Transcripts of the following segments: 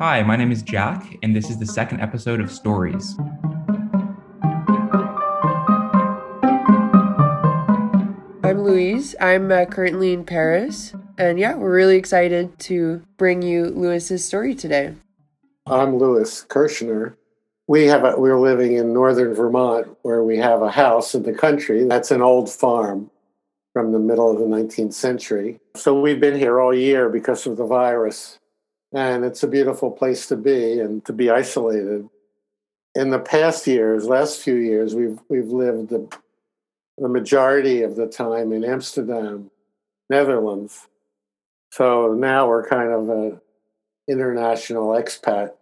Hi, my name is Jack, and this is the second episode of Stories. I'm Louise. I'm uh, currently in Paris. And yeah, we're really excited to bring you Lewis's story today. I'm Lewis Kirshner. We have a, we're living in northern Vermont where we have a house in the country. That's an old farm from the middle of the 19th century. So we've been here all year because of the virus. And it's a beautiful place to be and to be isolated. In the past years, last few years, we've we've lived the, the majority of the time in Amsterdam, Netherlands. So now we're kind of an international expat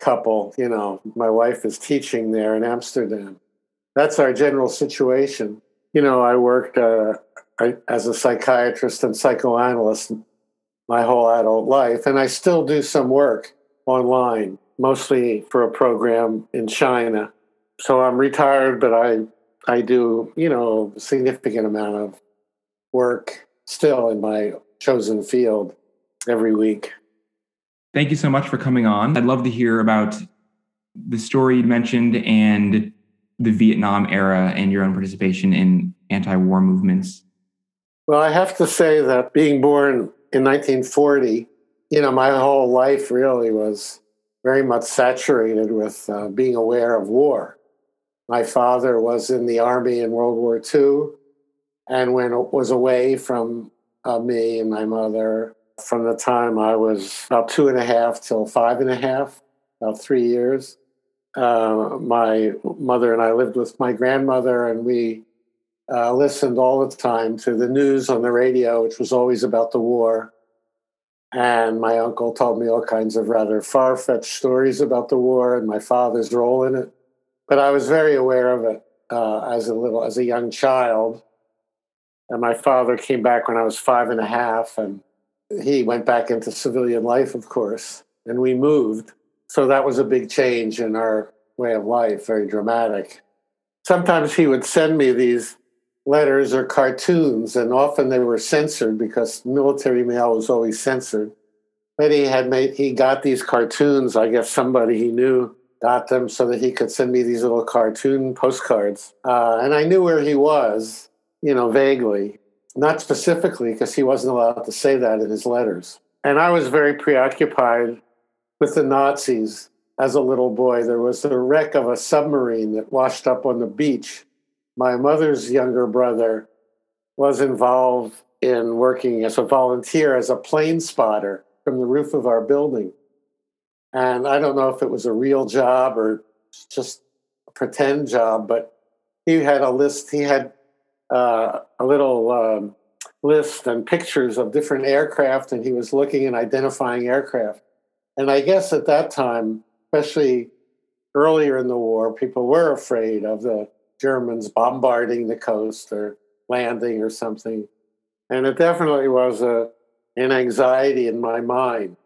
couple. You know, my wife is teaching there in Amsterdam. That's our general situation. You know, I worked uh, I, as a psychiatrist and psychoanalyst my whole adult life, and I still do some work online, mostly for a program in China. So I'm retired, but I I do you know a significant amount of work still in my chosen field every week. Thank you so much for coming on. I'd love to hear about the story you mentioned and the Vietnam era and your own participation in anti war movements. Well, I have to say that being born in 1940, you know, my whole life really was very much saturated with uh, being aware of war. My father was in the army in World War II and when it was away from uh, me and my mother from the time I was about two and a half till five and a half, about three years. Uh, my mother and I lived with my grandmother, and we uh, listened all the time to the news on the radio, which was always about the war. And my uncle told me all kinds of rather far fetched stories about the war and my father's role in it. But I was very aware of it uh, as a little, as a young child. And my father came back when I was five and a half, and he went back into civilian life, of course, and we moved. So that was a big change in our way of life, very dramatic. Sometimes he would send me these letters or cartoons, and often they were censored because military mail was always censored. But he had made he got these cartoons. I guess somebody he knew got them so that he could send me these little cartoon postcards. Uh, and I knew where he was, you know, vaguely, not specifically because he wasn't allowed to say that in his letters. And I was very preoccupied with the Nazis as a little boy. There was a wreck of a submarine that washed up on the beach. My mother's younger brother was involved in working as a volunteer as a plane spotter from the roof of our building. And I don't know if it was a real job or just a pretend job, but he had a list. He had uh, a little um, list and pictures of different aircraft, and he was looking and identifying aircraft. And I guess at that time, especially earlier in the war, people were afraid of the Germans bombarding the coast or landing or something. And it definitely was a, an anxiety in my mind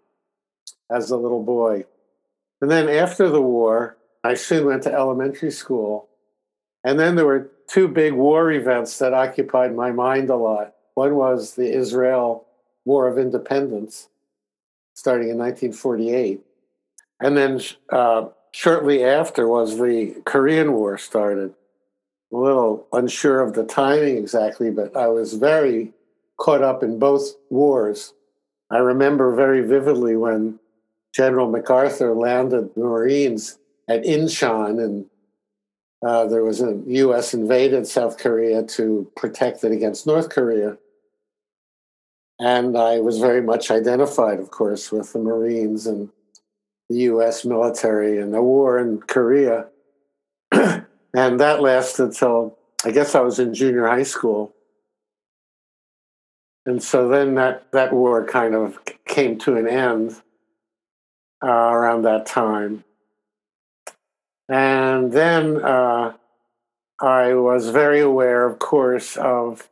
as a little boy. And then after the war, I soon went to elementary school. And then there were two big war events that occupied my mind a lot. One was the Israel War of Independence, starting in 1948. And then uh, shortly after was the Korean War started. A little unsure of the timing exactly, but I was very caught up in both wars. I remember very vividly when General MacArthur landed the Marines at Incheon, and uh, there was a U.S. invaded South Korea to protect it against North Korea. And I was very much identified, of course, with the Marines and the U.S. military and the war in Korea. that lasted till I guess I was in junior high school. And so then that, that war kind of came to an end uh, around that time. And then uh, I was very aware, of course, of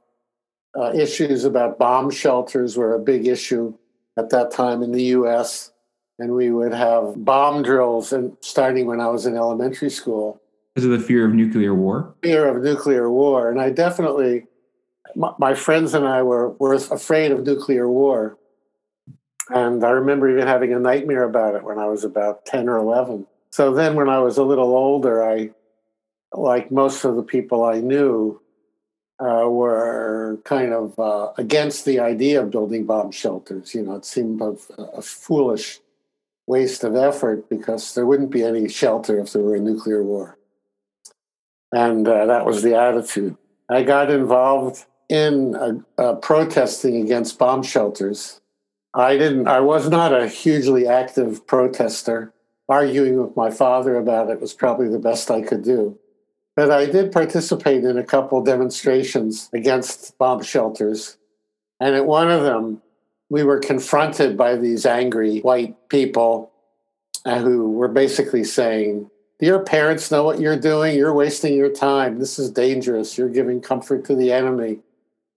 uh, issues about bomb shelters were a big issue at that time in the U.S. And we would have bomb drills, and starting when I was in elementary school. Because of the fear of nuclear war. Fear of nuclear war, and I definitely, my, my friends and I were were afraid of nuclear war And I remember even having a nightmare about it when I was about 10 or 11. So then, when I was a little older, I, like most of the people I knew, uh, were kind of uh, against the idea of building bomb shelters. You know, it seemed a, a, foolish waste of effort because there wouldn't be any shelter if there were a nuclear war. And uh, that was the attitude. I got involved in uh, uh, protesting against bomb shelters. I didn't. I was not a hugely active protester. Arguing with my father about it was probably the best I could do. But I did participate in a couple demonstrations against bomb shelters. And at one of them, we were confronted by these angry white people uh, who were basically saying, Your parents know what you're doing. You're wasting your time. This is dangerous. You're giving comfort to the enemy.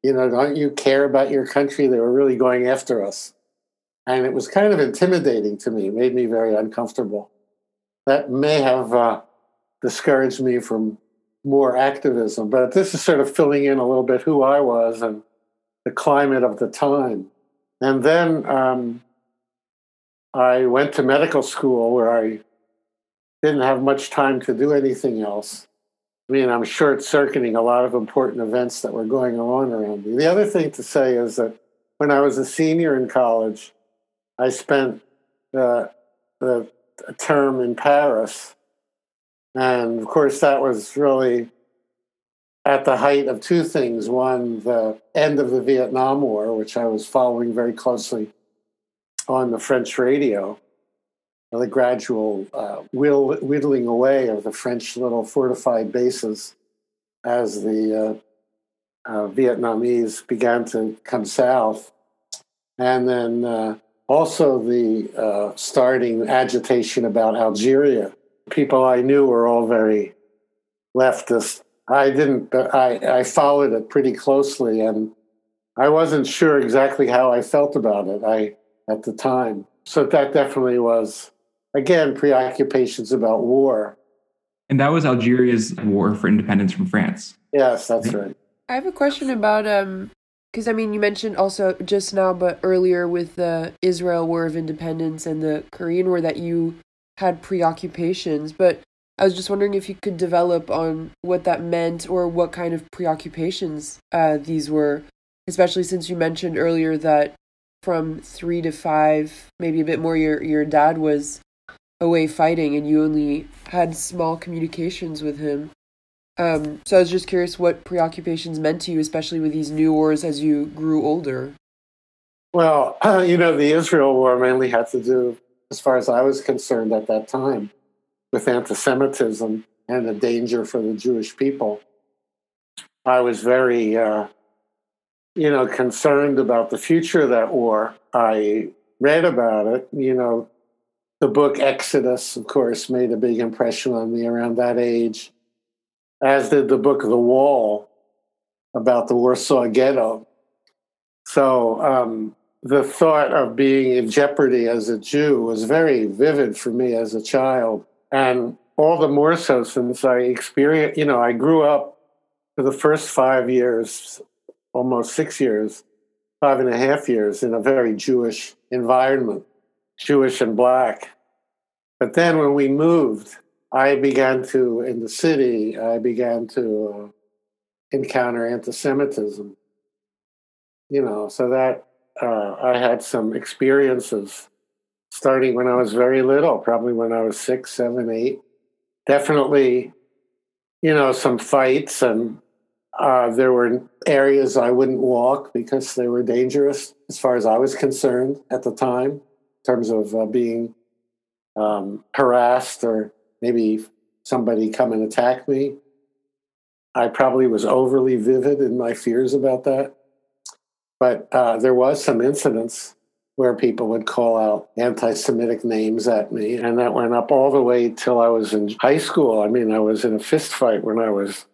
You know, don't you care about your country? They were really going after us. And it was kind of intimidating to me, it made me very uncomfortable. That may have uh, discouraged me from more activism. But this is sort of filling in a little bit who I was and the climate of the time. And then um, I went to medical school where I didn't have much time to do anything else. I mean, I'm short circuiting a lot of important events that were going on around me. The other thing to say is that when I was a senior in college, I spent uh, the term in Paris and of course, that was really at the height of two things. One, the end of the Vietnam War, which I was following very closely on the French radio, the gradual uh, whittling away of the French little fortified bases as the uh, uh, Vietnamese began to come south. And then uh, also the uh, starting agitation about Algeria people I knew were all very leftist. I didn't, but I, I followed it pretty closely and I wasn't sure exactly how I felt about it I, at the time. So that definitely was, again, preoccupations about war. And that was Algeria's war for independence from France. Yes, that's right. I have a question about um because I mean you mentioned also just now but earlier with the Israel War of Independence and the Korean War that you had preoccupations, but I was just wondering if you could develop on what that meant or what kind of preoccupations uh, these were, especially since you mentioned earlier that from three to five, maybe a bit more, your your dad was away fighting and you only had small communications with him. Um, so I was just curious what preoccupations meant to you, especially with these new wars as you grew older. Well, uh, you know, the Israel war mainly had to do as far as I was concerned at that time, with anti Semitism and the danger for the Jewish people. I was very, uh, you know, concerned about the future of that war. I read about it. You know, the book Exodus, of course, made a big impression on me around that age, as did the book The Wall about the Warsaw Ghetto. So, um, the thought of being in jeopardy as a Jew was very vivid for me as a child. And all the more so since I experienced, you know, I grew up for the first five years, almost six years, five and a half years in a very Jewish environment, Jewish and black. But then when we moved, I began to, in the city, I began to encounter anti Semitism. You know, so that uh, I had some experiences starting when I was very little, probably when I was six, seven, eight. Definitely, you know, some fights, and uh, there were areas I wouldn't walk because they were dangerous, as far as I was concerned at the time, in terms of uh, being um, harassed or maybe somebody come and attack me. I probably was overly vivid in my fears about that. But uh, there was some incidents where people would call out anti-Semitic names at me, and that went up all the way till I was in high school. I mean, I was in a fist fight when I was,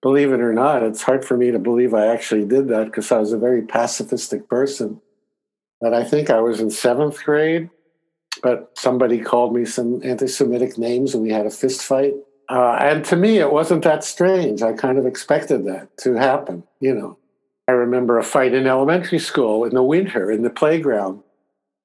believe it or not, it's hard for me to believe I actually did that because I was a very pacifistic person. But I think I was in seventh grade, but somebody called me some anti-Semitic names, and we had a fist fight. Uh, and to me, it wasn't that strange. I kind of expected that to happen, you know. I remember a fight in elementary school in the winter in the playground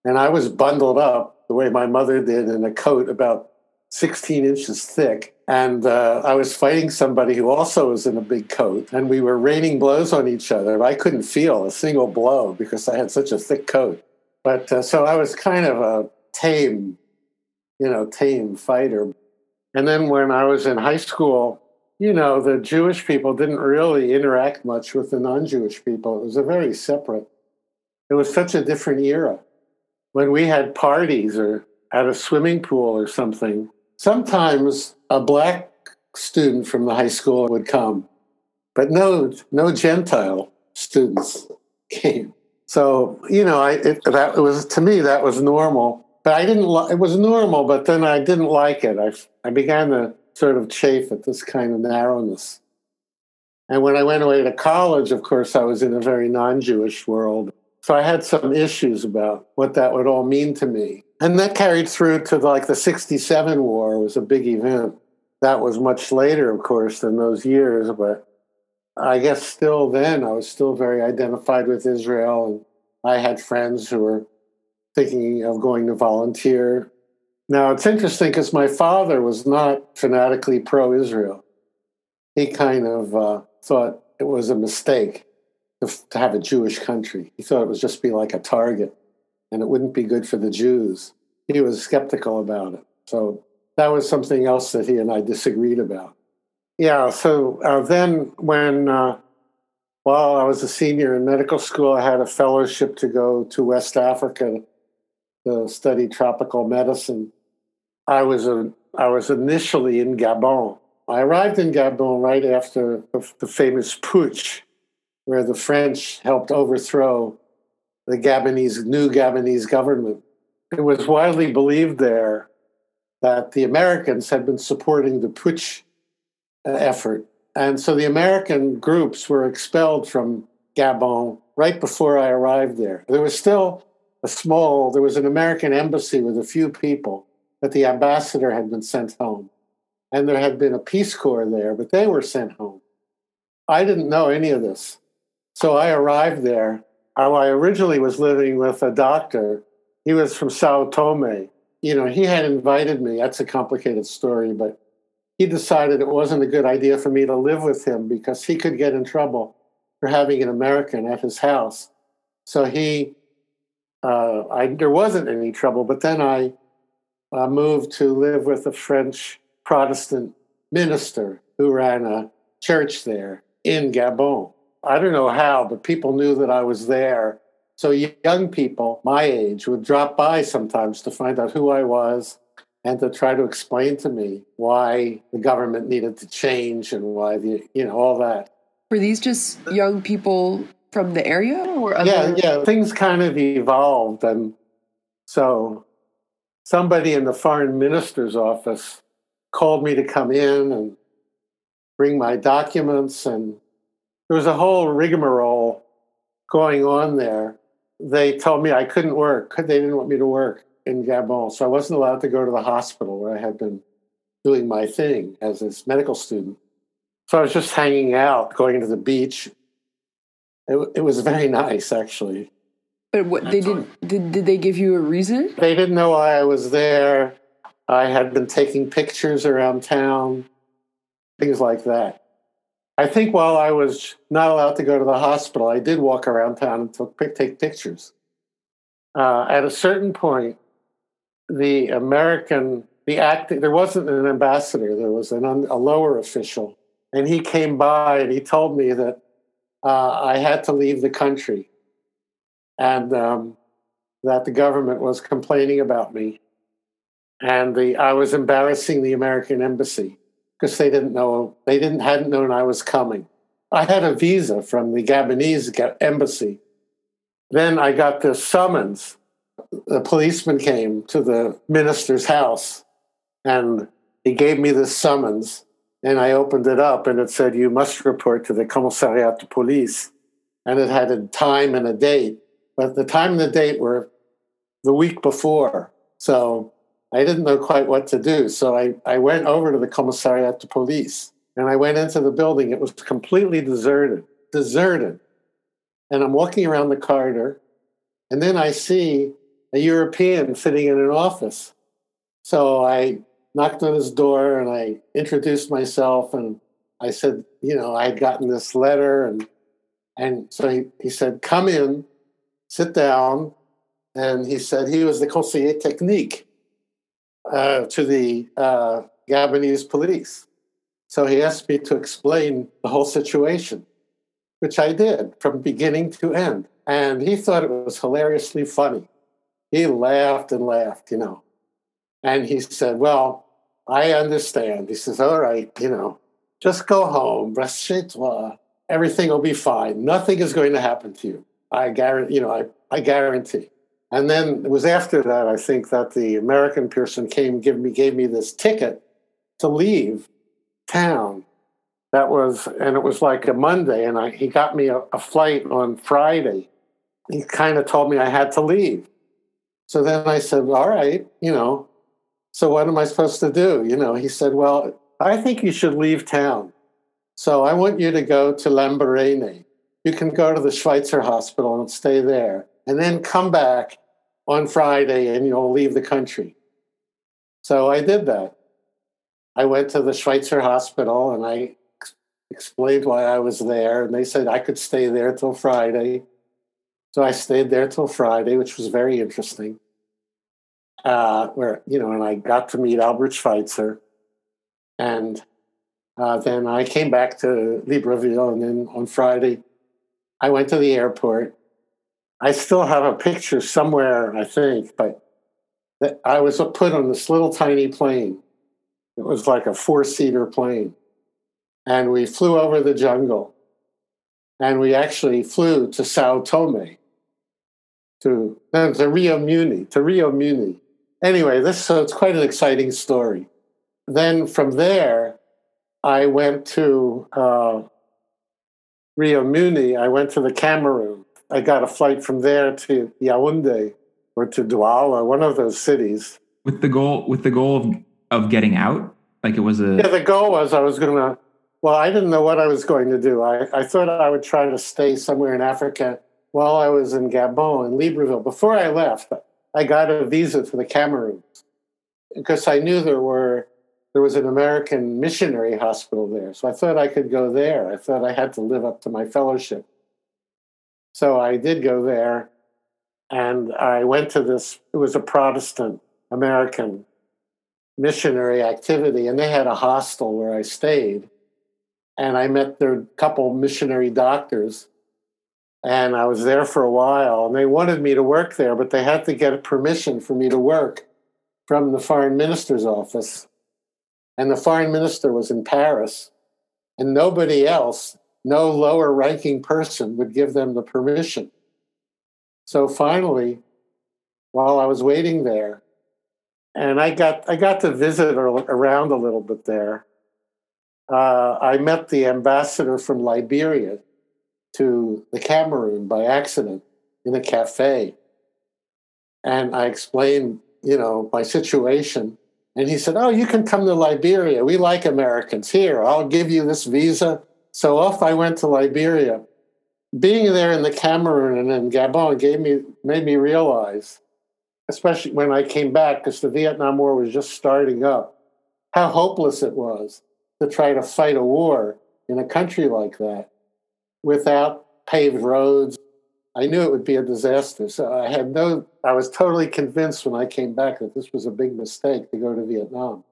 And I was bundled up the way my mother did in a coat about 16 inches thick. And uh, I was fighting somebody who also was in a big coat, and we were raining blows on each other. I couldn't feel a single blow because I had such a thick coat. But uh, so I was kind of a tame, you know, tame fighter. And then when I was in high school, you know, the Jewish people didn't really interact much with the non Jewish people. It was a very separate, it was such a different era. When we had parties or at a swimming pool or something, sometimes a black student from the high school would come, but no, no Gentile students came. So you know, I it, that was to me that was normal, but I didn't. Li- it was normal, but then I didn't like it. I I began to sort of chafe at this kind of narrowness. And when I went away to college, of course, I was in a very non-Jewish world, so I had some issues about what that would all mean to me. And that carried through to like the 67 war was a big event. That was much later, of course, than those years, but I guess still then I was still very identified with Israel. And I had friends who were thinking of going to volunteer. Now it's interesting because my father was not fanatically pro Israel. He kind of uh, thought it was a mistake to, to have a Jewish country. He thought it would just be like a target and it wouldn't be good for the Jews. He was skeptical about it. So that was something else that he and I disagreed about. Yeah, so uh, then when, uh, while I was a senior in medical school, I had a fellowship to go to West Africa to study tropical medicine. I was, a, I was initially in Gabon. I arrived in Gabon right after the famous putsch, where the French helped overthrow the Gabonese, new Gabonese government. It was widely believed there that the Americans had been supporting the putsch uh, effort. And so the American groups were expelled from Gabon right before I arrived there. There was still a small, there was an American embassy with a few people, but the ambassador had been sent home. And there had been a Peace Corps there, but they were sent home. I didn't know any of this. So I arrived there. I originally was living with a doctor. He was from Sao Tome. You know, he had invited me. That's a complicated story, but he decided it wasn't a good idea for me to live with him because he could get in trouble for having an American at his house. So he, uh, I, there wasn't any trouble. But then I uh, moved to live with a French Protestant minister who ran a church there in Gabon. I don't know how, but people knew that I was there. So young people my age would drop by sometimes to find out who I was and to try to explain to me why the government needed to change and why the you know all that. Were these just young people from the area or other? Yeah, yeah. Things kind of evolved, and so somebody in the foreign minister's office called me to come in and bring my documents, and there was a whole rigmarole going on there. They told me I couldn't work. They didn't want me to work in Gabon. So I wasn't allowed to go to the hospital where I had been doing my thing as a medical student. So I was just hanging out, going to the beach. It, it was very nice, actually. But what they didn't did, did they give you a reason? They didn't know why I was there. I had been taking pictures around town, things like that. I think while I was not allowed to go to the hospital, I did walk around town and took, take pictures. Uh, at a certain point, the American, the acting, there wasn't an ambassador, there was an, a lower official. And he came by and he told me that uh, I had to leave the country and um, that the government was complaining about me. And the, I was embarrassing the American embassy because they didn't know, they didn't, hadn't known I was coming. I had a visa from the Gabonese embassy. Then I got this summons the policeman came to the minister's house and he gave me this summons and I opened it up and it said, You must report to the Commissariat de Police. And it had a time and a date. But the time and the date were the week before. So I didn't know quite what to do. So I, I went over to the Commissariat de Police and I went into the building. It was completely deserted, deserted. And I'm walking around the corridor and then I see a European sitting in an office. So I knocked on his door and I introduced myself and I said, you know, I had gotten this letter and and so he, he said, come in, sit down. And he said he was the conseiller technique uh, to the uh, Gabonese police. So he asked me to explain the whole situation, which I did from beginning to end. And he thought it was hilariously funny. He laughed and laughed, you know. And he said, Well, I understand. He says, All right, you know, just go home, reste chez toi. Everything will be fine. Nothing is going to happen to you. I guarantee, you know, I, I guarantee. And then it was after that, I think, that the American person came, give me, gave me this ticket to leave town. That was, and it was like a Monday, and I, he got me a, a flight on Friday. He kind of told me I had to leave. So then I said, All right, you know, so what am I supposed to do? You know, he said, Well, I think you should leave town. So I want you to go to Lambaréné. You can go to the Schweitzer hospital and stay there, and then come back on Friday and you'll leave the country. So I did that. I went to the Schweitzer hospital and I explained why I was there, and they said I could stay there till Friday. So I stayed there till Friday, which was very interesting. Uh, where you know, and I got to meet Albert Schweitzer, and uh, then I came back to Libreville, and then on Friday, I went to the airport. I still have a picture somewhere, I think, but that I was put on this little tiny plane. It was like a four-seater plane, and we flew over the jungle, and we actually flew to Sao Tome, to no, to Rio Muni, to Rio Muni. Anyway, this so it's quite an exciting story. Then from there, I went to uh, Rio Muni. I went to the Cameroon. I got a flight from there to Yaoundé or to Douala, one of those cities. With the goal, with the goal of of getting out, like it was a. Yeah, the goal was I was going to. Well, I didn't know what I was going to do. I, I thought I would try to stay somewhere in Africa while I was in Gabon and Libreville. Before I left, I got a visa for the Cameroon because I knew there were there was an American missionary hospital there. So I thought I could go there. I thought I had to live up to my fellowship. So I did go there and I went to this, it was a Protestant American missionary activity, and they had a hostel where I stayed. And I met their couple missionary doctors and I was there for a while. And they wanted me to work there, but they had to get permission for me to work from the foreign minister's office. And the foreign minister was in Paris, and nobody else, no lower ranking person, would give them the permission. So finally, while I was waiting there, and I got I got to visit around a little bit there. Uh, I met the ambassador from Liberia to the Cameroon by accident in a cafe. And I explained, you know, my situation. And he said, Oh, you can come to Liberia. We like Americans. Here, I'll give you this visa. So off I went to Liberia. Being there in the Cameroon and in Gabon gave me made me realize, especially when I came back, because the Vietnam War was just starting up, how hopeless it was to try to fight a war in a country like that without paved roads. I knew it would be a disaster. So I had no, I was totally convinced when I came back that this was a big mistake to go to Vietnam.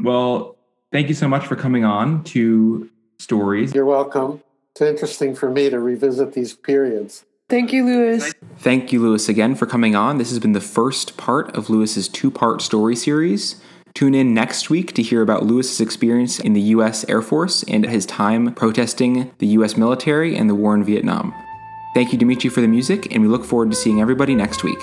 Well, thank you so much for coming on to Stories. You're welcome. It's interesting for me to revisit these periods. Thank you, Lewis. Thank you, Lewis, again for coming on. This has been the first part of Lewis's two part story series. Tune in next week to hear about Lewis's experience in the U.S. Air Force and his time protesting the U.S. military and the war in Vietnam. Thank you, Dimitri, for the music, and we look forward to seeing everybody next week.